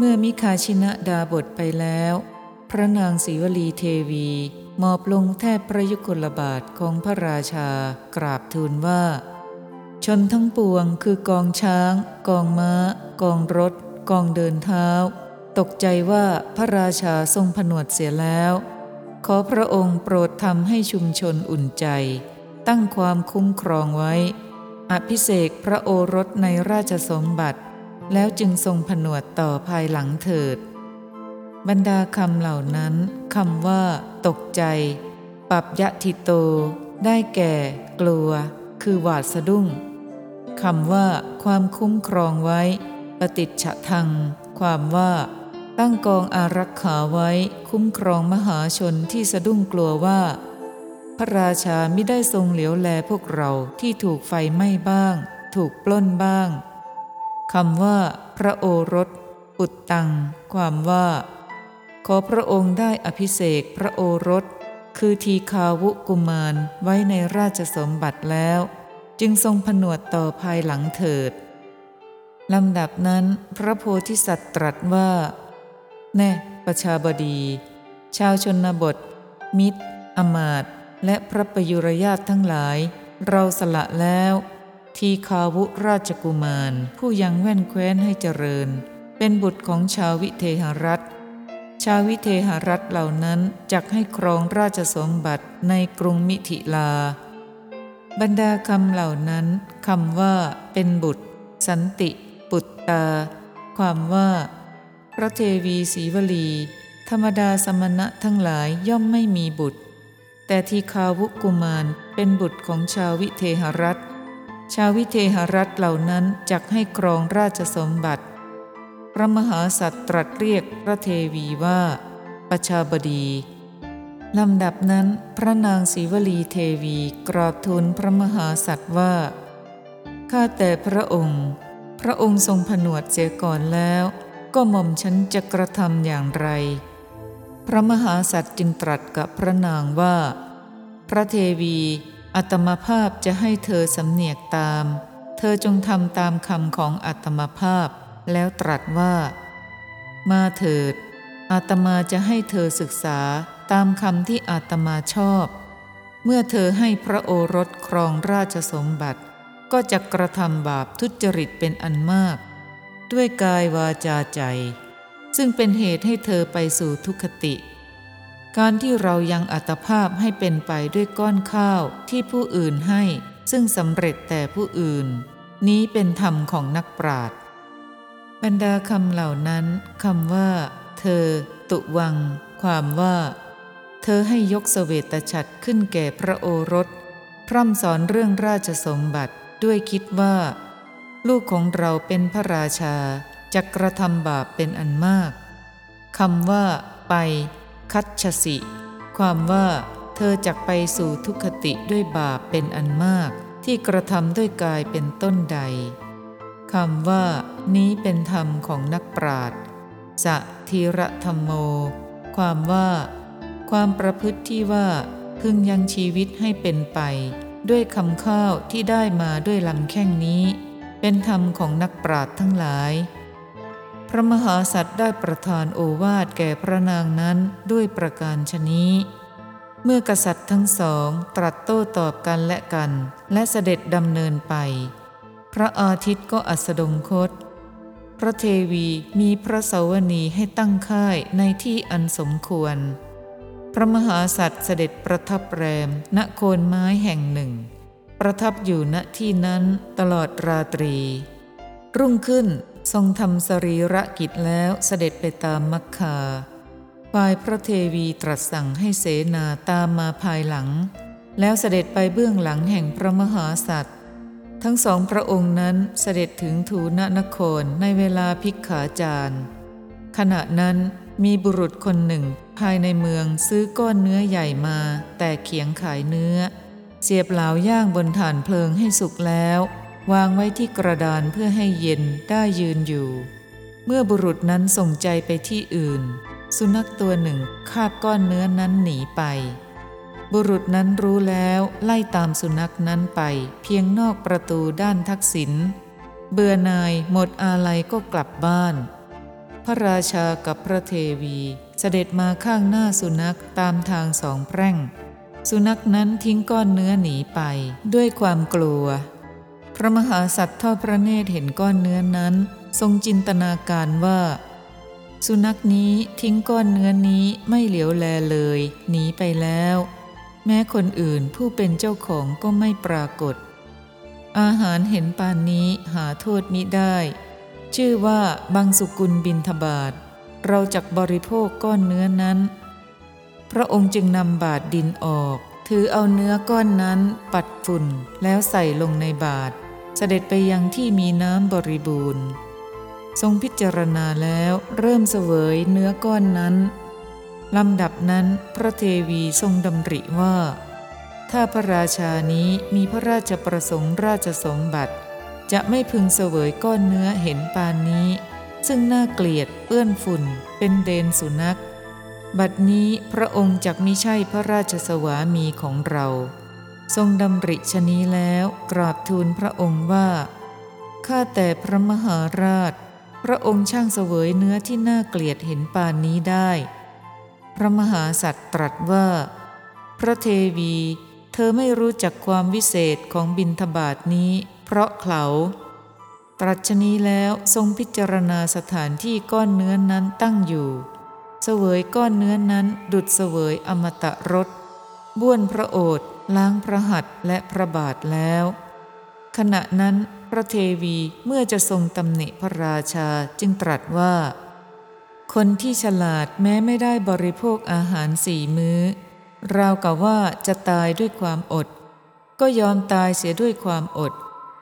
เมื่อมิคาชินะดาบทไปแล้ว พระนางศรีวลีเทวีมอบลงแทบพระยุคลบาทของพระราชากราบทูลว่า ชนทั้งปวงคือกองช้าง กองม้า กองรถ กองเดินเท้า ตกใจว่าพระราชาทรงผนวดเสียแล้ว ขอพระองค์โปรดทำให้ชุมชนอุ่นใจ ตั้งความคุ้มครองไว้ อภิเษกพระโอรสในราชสมบัติ แล้วจึงทรงผนวดต่อภายหลังเถิด บรรดาคำเหล่านั้นคำว่า ตกใจ ปับยะทิโต ได้แก่ กลัว คือหวาดสะดุ้งคำว่า ความคุ้มครองไว้ ปฏิจฉทัง ความว่า ตั้งกองอารักขาไว้ คุ้มครองมหาชนที่สะดุ้งกลัวว่า พระราชาไม่ได้ทรงเหลียวแลพวกเราที่ถูกไฟไหม้บ้าง ถูกปล้นบ้าง คำว่า พระโอรสปุตตัง ความว่า ขอพระองค์ได้อภิเษกพระโอรส คือทีคาวุกุมารไว้ในราชสมบัติแล้ว จึงทรงผนวดต่อภายหลังเถิดลำดับนั้น พระโพธิสัตว์ตรัสว่า แน่ประชาบดี ชาวชนบท มิตร อมาตและพระประยุรญาตทั้งหลาย เราสละแล้ว ทีคาวุราชกุมาร ผู้ยังแว่นแคว้นให้เจริญ เป็นบุตรของชาววิเทหรัฐ ชาววิเทหรัฐเหล่านั้นจักให้ครองราชสมบัติในกรุงมิถิลา บรรดาคำเหล่านั้นคำว่า เป็นบุตร สันติ ปุตตา ความว่า พระเทวีศรีวลี ธรรมดาสมณะทั้งหลายย่อมไม่มีบุตร แต่ทีคาวุกุมารเป็นบุตรของชาววิเทหรัฐ ชาววิเทหรัฐเหล่านั้นจักให้ครองราชสมบัติ พระมหาสัตว์ตรัสเรียกพระเทวีว่าประชาบดีลำดับนั้นพระนางศรีวลีเทวีกราบทูลพระมหาสัตว์ว่า ข้าแต่พระองค์ พระองค์ทรงผนวดเสียก่อนแล้ว ก็หม่อมฉันจะกระทำอย่างไร พระมหาสัตว์จึงตรัสกับพระนางว่า พระเทวี อัตมภาพจะให้เธอสำเนียกตาม เธอจงทำตามคำของอัตมภาพ แล้วตรัสว่า มาเถิด อาตมาจะให้เธอศึกษาตามคำที่อาตมาชอบ เมื่อเธอให้พระโอรสครองราชสมบัติ ก็จะกระทำบาปทุจริตเป็นอันมาก ด้วยกายวาจาใจ ซึ่งเป็นเหตุให้เธอไปสู่ทุกขติ การที่เรายังอัตภาพให้เป็นไปด้วยก้อนข้าวที่ผู้อื่นให้ ซึ่งสำเร็จแต่ผู้อื่น นี้เป็นธรรมของนักปราชญ์บรรดาคำเหล่านั้นคำว่า เธอ ตุวัง ความว่า เธอให้ยกเสวตฉัตรขึ้นแก่พระโอรส พร่ำสอนเรื่องราชสมบัติด้วยคิดว่า ลูกของเราเป็นพระราชาจะกระทำบาปเป็นอันมากคำว่า ไป คัตชสิ ความว่าเธอจักไปสู่ทุกขติด้วยบาปเป็นอันมากที่กระทำด้วยกายเป็นต้นใดคำว่า นี้เป็นธรรมของนักปราชญ์สะธีระธรรมโม ความว่า ความประพฤติที่ว่าพึงยังชีวิตให้เป็นไป ด้วยคำข้าวที่ได้มาด้วยลำแข้งนี้ เป็นธรรมของนักปราชญ์ทั้งหลาย พระมหาสัตว์ได้ประทานโอวาทแก่พระนางนั้นด้วยประการชนี้เมื่อกษัตริย์ทั้งสองตรัสโต้ตอบกันและกัน และเสด็จดำเนินไป พระอาทิตย์ก็อัสดงคต พระเทวีมีพระเสวนีให้ตั้งค่ายในที่อันสมควร พระมหาสัตว์เสด็จประทับแรมณโคนไม้แห่งหนึ่ง ประทับอยู่ณที่นั้นตลอดราตรี รุ่งขึ้น ทรงทำสรีระกิจแล้วเสด็จไปตามมักคาฝ่ายพระเทวีตรัสสั่งให้เสนาตามมาภายหลัง แล้วเสด็จไปเบื้องหลังแห่งพระมหาสัตว์ ทั้งสองพระองค์นั้นเสด็จถึงทูนนครในเวลาพิกขาจาร์ขณะนั้นมีบุรุษคนหนึ่งภายในเมืองซื้อก้อนเนื้อใหญ่มา แต่เขียงขายเนื้อ เสียบเหลาย่างบนฐานเพลิงให้สุกแล้ว วางไว้ที่กระดานเพื่อให้เย็นได้ยืนอยู่ เมื่อบุรุษนั้นส่งใจไปที่อื่น สุนัขตัวหนึ่งคาบก้อนเนื้อนั้นหนีไป บุรุษนั้นรู้แล้วไล่ตามสุนัขนั้นไป เพียงนอกประตูด้านทักษิณเบื่อนายหมดอาลัยก็กลับบ้าน พระราชากับพระเทวีเสด็จมาข้างหน้าสุนัขตามทางสองแพร่ง สุนัขนั้นทิ้งก้อนเนื้อหนีไปด้วยความกลัว พระมหาสัตว์ทอดพระเนตรเห็นก้อนเนื้อนั้น ทรงจินตนาการว่า สุนัขนี้ทิ้งก้อนเนื้อนี้ไม่เหลียวแลเลยหนีไปแล้ว แม้คนอื่นผู้เป็นเจ้าของก็ไม่ปรากฏ อาหารเห็นปานนี้หาโทษมิได้ ชื่อว่าบางสุกุลบินทบาท เราจักบริโภคก้อนเนื้อนั้น พระองค์จึงนำบาทดินออกถือเอาเนื้อก้อนนั้นปัดฝุ่นแล้วใส่ลงในบาท เสด็จไปยังที่มีน้ำบริบูรณ์ ทรงพิจารณาแล้วเริ่มเสวยเนื้อก้อนนั้นลำดับนั้นพระเทวีทรงดำริว่า ถ้าพระราชานี้มีพระราชประสงค์ราชสมบัติ จะไม่พึงเสวยก้อนเนื้อเห็นปานนี้ ซึ่งน่าเกลียดเปื้อนฝุ่น เป็นเดนสุนัข บัดนี้พระองค์จักมิใช่พระราชสวามีของเรา ทรงดำริชนี้แล้วกราบทูลพระองค์ว่า ข้าแต่พระมหาราช พระองค์ช่างเสวยเนื้อที่น่าเกลียดเห็นปานนี้ได้ พระมหาสัตว์ตรัสว่า พระเทวี เธอไม่รู้จักความวิเศษของบินทบาทนี้ เพราะเขาตรัชนี้แล้วทรงพิจารณาสถานที่ก้อนเนื้อนั้นตั้งอยู่ เสวยก้อนเนื้อนั้นดุดเสวยอมตะรส บ้วนพระโอษฐ์ล้างพระหัตถ์และพระบาทแล้ว ขณะนั้นพระเทวีเมื่อจะทรงตำหนิพระราชาจึงตรัสว่า คนที่ฉลาดแม้ไม่ได้บริโภคอาหารสี่มื้อ ราวกับว่าจะตายด้วยความอด ก็ยอมตายเสียด้วยความอด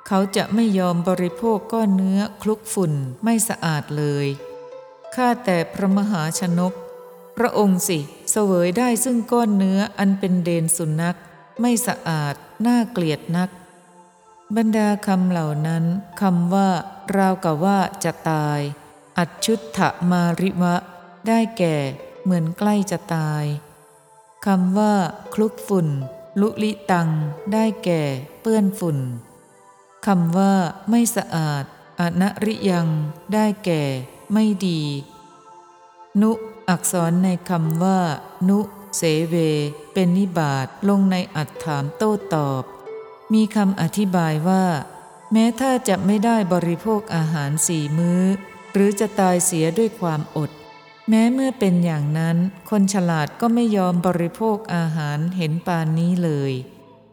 เขาจะไม่ยอมบริโภคก้อนเนื้อคลุกฝุ่นไม่สะอาดเลยข้าแต่พระมหาชนก พระองค์สิ สวยได้ซึ่งก้อนเนื้ออันเป็นเดนสุนัข ไม่สะอาดน่าเกลียดนัก บรรดาคำเหล่านั้นคำว่า ราวกับว่าจะตาย อัจชุตถมาริวะได้แก่เหมือนใกล้จะตายคำว่า คลุกฝุ่น ลุลิตัง ได้แก่เปื้อนฝุ่นคำว่า ไม่สะอาด อนริยัง ได้แก่ ไม่ดี นุ อักษรในคำว่า นุเสเว เป็นนิบาตลงในอัดถามโต้ตอบ มีคำอธิบายว่า แม้ถ้าจะไม่ได้บริโภคอาหารสี่มื้อ หรือจะตายเสียด้วยความอด แม้เมื่อเป็นอย่างนั้น คนฉลาดก็ไม่ยอมบริโภคอาหารเห็นปานนี้เลย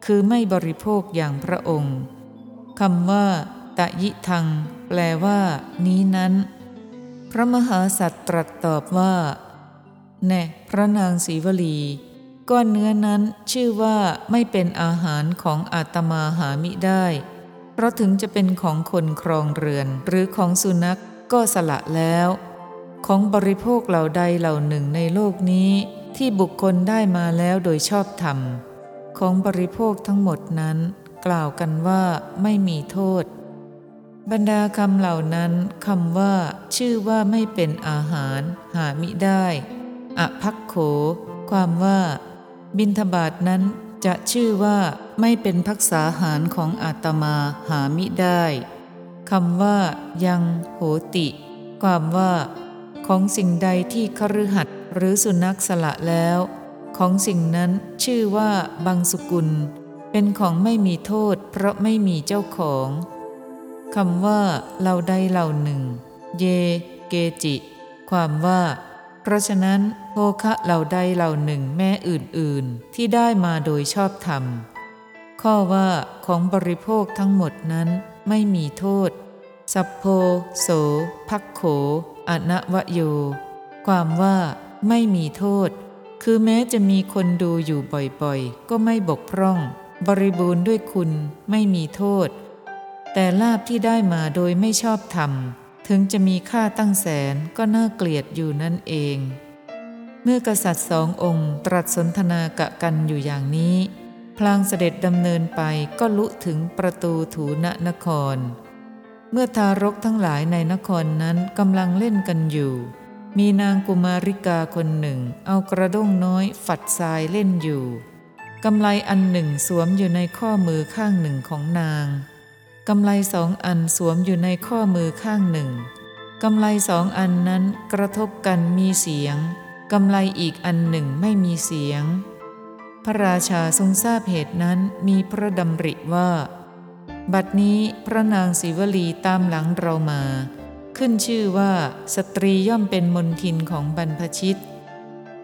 คือไม่บริโภคอย่างพระองค์คำว่า ตะยิทัง แปลว่า นี้นั้น พระมหาสัตว์ตรัสตอบว่า แน่พระนางศรีวลีก้อนเนื้อนั้นชื่อว่าไม่เป็นอาหารของอาตมาหามิได้ เพราะถึงจะเป็นของคนครองเรือนหรือของสุนัขก็สละแล้ว ของบริโภคเหล่าใดเหล่าหนึ่งในโลกนี้ ที่บุคคลได้มาแล้วโดยชอบธรรม ของบริโภคทั้งหมดนั้น กล่าวกันว่าไม่มีโทษ บรรดาคำเหล่านั้นคำว่า ชื่อว่าไม่เป็นอาหาร หามิได้ อภักโข ความว่า บินทบาทนั้นจะชื่อว่าไม่เป็นพักษาหารของอาตมาหามิได้คำว่า ยังโหติ ความว่า ของสิ่งใดที่คฤหัสหรือสุนัขสละแล้ว ของสิ่งนั้นชื่อว่าบางสุกุล เป็นของไม่มีโทษ เพราะไม่มีเจ้าของคำว่าเหล่าใดเหล่าหนึ่ง เย เกจิ ความว่า เพราะฉะนั้นโภคะเหล่าใดเหล่าหนึ่งแม่อื่นๆ ที่ได้มาโดยชอบธรรม ข้อว่าของบริโภคทั้งหมดนั้นไม่มีโทษ สัพโพโสภักโขอนวโย ความว่าไม่มีโทษ คือแม้จะมีคนดูอยู่บ่อยๆ ก็ไม่บกพร่อง บริบูรณ์ด้วยคุณไม่มีโทษ แต่ลาบที่ได้มาโดยไม่ชอบธรรม ถึงจะมีค่าตั้งแสนก็น่าเกลียดอยู่นั่นเอง เมื่อกษัตริย์สององค์ตรัสสนทนากะกันอยู่อย่างนี้ พลางเสด็จดำเนินไปก็ลุถึงประตูถูนนคร เมื่อทารกทั้งหลายในนครนั้นกำลังเล่นกันอยู่ มีนางกุมาริกาคนหนึ่ง เอากระด้งน้อยฝัดทรายเล่นอยู่กำไลอันหนึ่งสวมอยู่ในข้อมือข้างหนึ่งของนาง กำไลสองอันสวมอยู่ในข้อมือข้างหนึ่งกำไลสองอันนั้นกระทบกันมีเสียงกำไลอีกอันหนึ่งไม่มีเสียง พระราชาทรงทราบเหตุนั้นมีพระดำริว่า บัดนี้พระนางศิวลีตามหลังเรามา ขึ้นชื่อว่าสตรีย่อมเป็นมนทินของบรรพชิต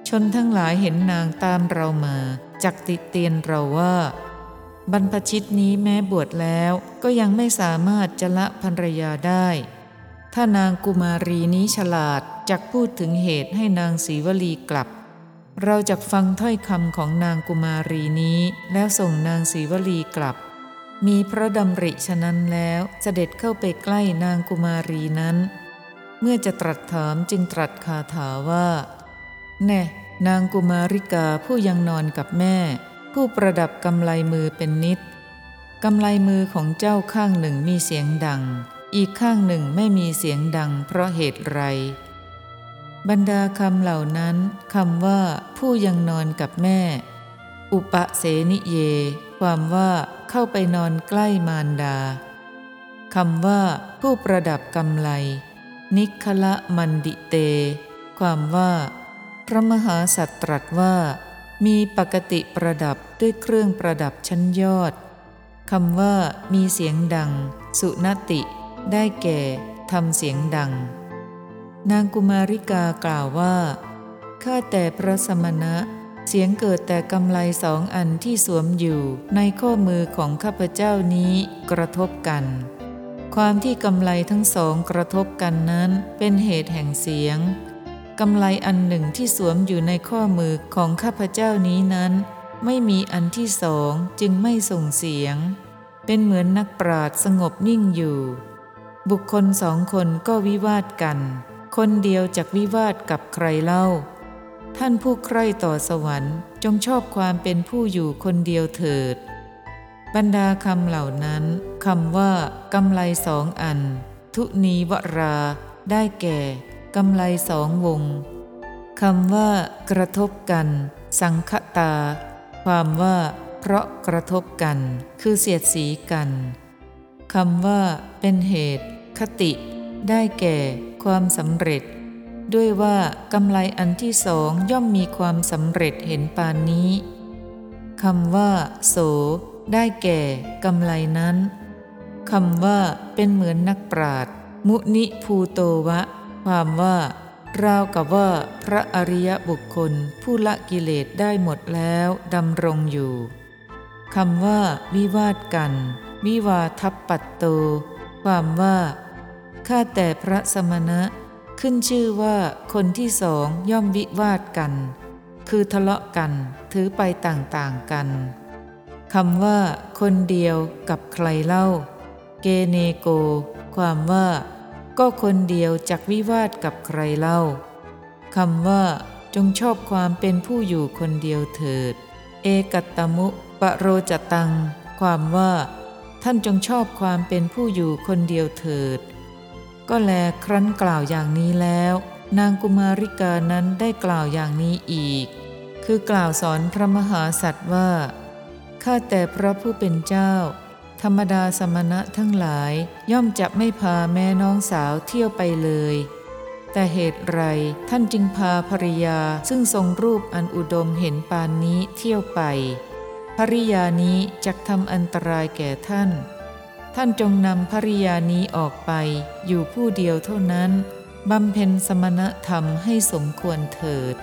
ชนทั้งหลายเห็นนางตามเรามา จักติเตียนเราว่า บรรพชิตนี้แม้บวชแล้วก็ยังไม่สามารถจะละภรรยาได้ ถ้านางกุมารีนี้ฉลาดจักพูดถึงเหตุให้นางศรีวลีกลับ เราจะฟังถ้อยคำของนางกุมารีนี้แล้วส่งนางศรีวลีกลับ มีพระดำริฉะนั้นแล้วเสด็จเข้าไปใกล้นางกุมารีนั้น เมื่อจะตรัสถามจึงตรัสคาถาว่า แน่ นางกุมาริกาผู้ยังนอนกับแม่ ผู้ประดับกำไลมือเป็นนิดกำไลมือของเจ้าข้างหนึ่งมีเสียงดัง อีกข้างหนึ่งไม่มีเสียงดังเพราะเหตุไร บรรดาคำเหล่านั้นคำว่าผู้ยังนอนกับแม่ อุปเสนิเย ความว่าเข้าไปนอนใกล้มารดาคำว่าผู้ประดับกำไล นิคละมันดิเต ความว่า พระมหาสัตตรัสว่า มีปกติประดับด้วยเครื่องประดับชั้นยอดคำว่ามีเสียงดัง สุนติ ได้แก่ทำเสียงดัง นางกุมาริกากล่าวว่าข้าแต่พระสมณะ เสียงเกิดแต่กำไลสองอันที่สวมอยู่ในข้อมือของข้าพเจ้านี้กระทบกัน ความที่กำไลทั้งสองกระทบกันนั้นเป็นเหตุแห่งเสียง กำไลอันหนึ่งที่สวมอยู่ในข้อมือของข้าพเจ้านี้นั้น ไม่มีอันที่สองจึงไม่ส่งเสียง เป็นเหมือนนักปราดสงบนิ่งอยู่ บุคคลสองคนก็วิวาทกัน คนเดียวจากวิวาทกับใครเล่า ท่านผู้ใคร่ต่อสวรรค์ จงชอบความเป็นผู้อยู่คนเดียวเถิด บรรดาคำเหล่านั้นคำว่ากำไลสองอัน ทุนีวรา ได้แก่ กำไลสองวงคำว่ากระทบกัน สังคตา ความว่า เพราะกระทบกัน คือเสียดสีกันคำว่า เป็นเหตุ คติ ได้แก่ ความสำเร็จ ด้วยว่ากำไลอันที่สองย่อมมีความสำเร็จเห็นปานนี้คำว่า โส ได้แก่กำไลนั้นคำว่า เป็นเหมือนนักปราดมุนิภูโตวะ ความว่าราวกับว่าพระอริยบุคคลผู้ละกิเลสได้หมดแล้วดำรงอยู่คำว่า วิวาทกัน วิวาทัพปัตโต ความว่าข้าแต่พระสมณะ ขึ้นชื่อว่าคนที่สองย่อมวิวาทกัน คือทะเลาะกันถือไปต่างๆกันคำว่า คนเดียวกับใครเล่า เกเนโก ความว่า ก็คนเดียวจักวิวาทกับใครเล่าคำว่าจงชอบความเป็นผู้อยู่คนเดียวเถิด เอกัตตมุปโรจตัง ความว่า ท่านจงชอบความเป็นผู้อยู่คนเดียวเถิด ก็แลครั้นกล่าวอย่างนี้แล้ว นางกุมาริกานั้นได้กล่าวอย่างนี้อีก คือกล่าวสอนพระมหาสัตว์ว่า ข้าแต่พระผู้เป็นเจ้า ธรรมดาสมณะทั้งหลายย่อมจะไม่พาแม่น้องสาวเที่ยวไปเลย แต่เหตุไรท่านจึงพาภริยาซึ่งทรงรูปอันอุดมเห็นปานนี้เที่ยวไป ภริยานี้จะทำอันตรายแก่ท่าน ท่านจงนำภริยานี้ออกไปอยู่ผู้เดียวเท่านั้นบำเพ็ญสมณธรรมให้สมควรเถิด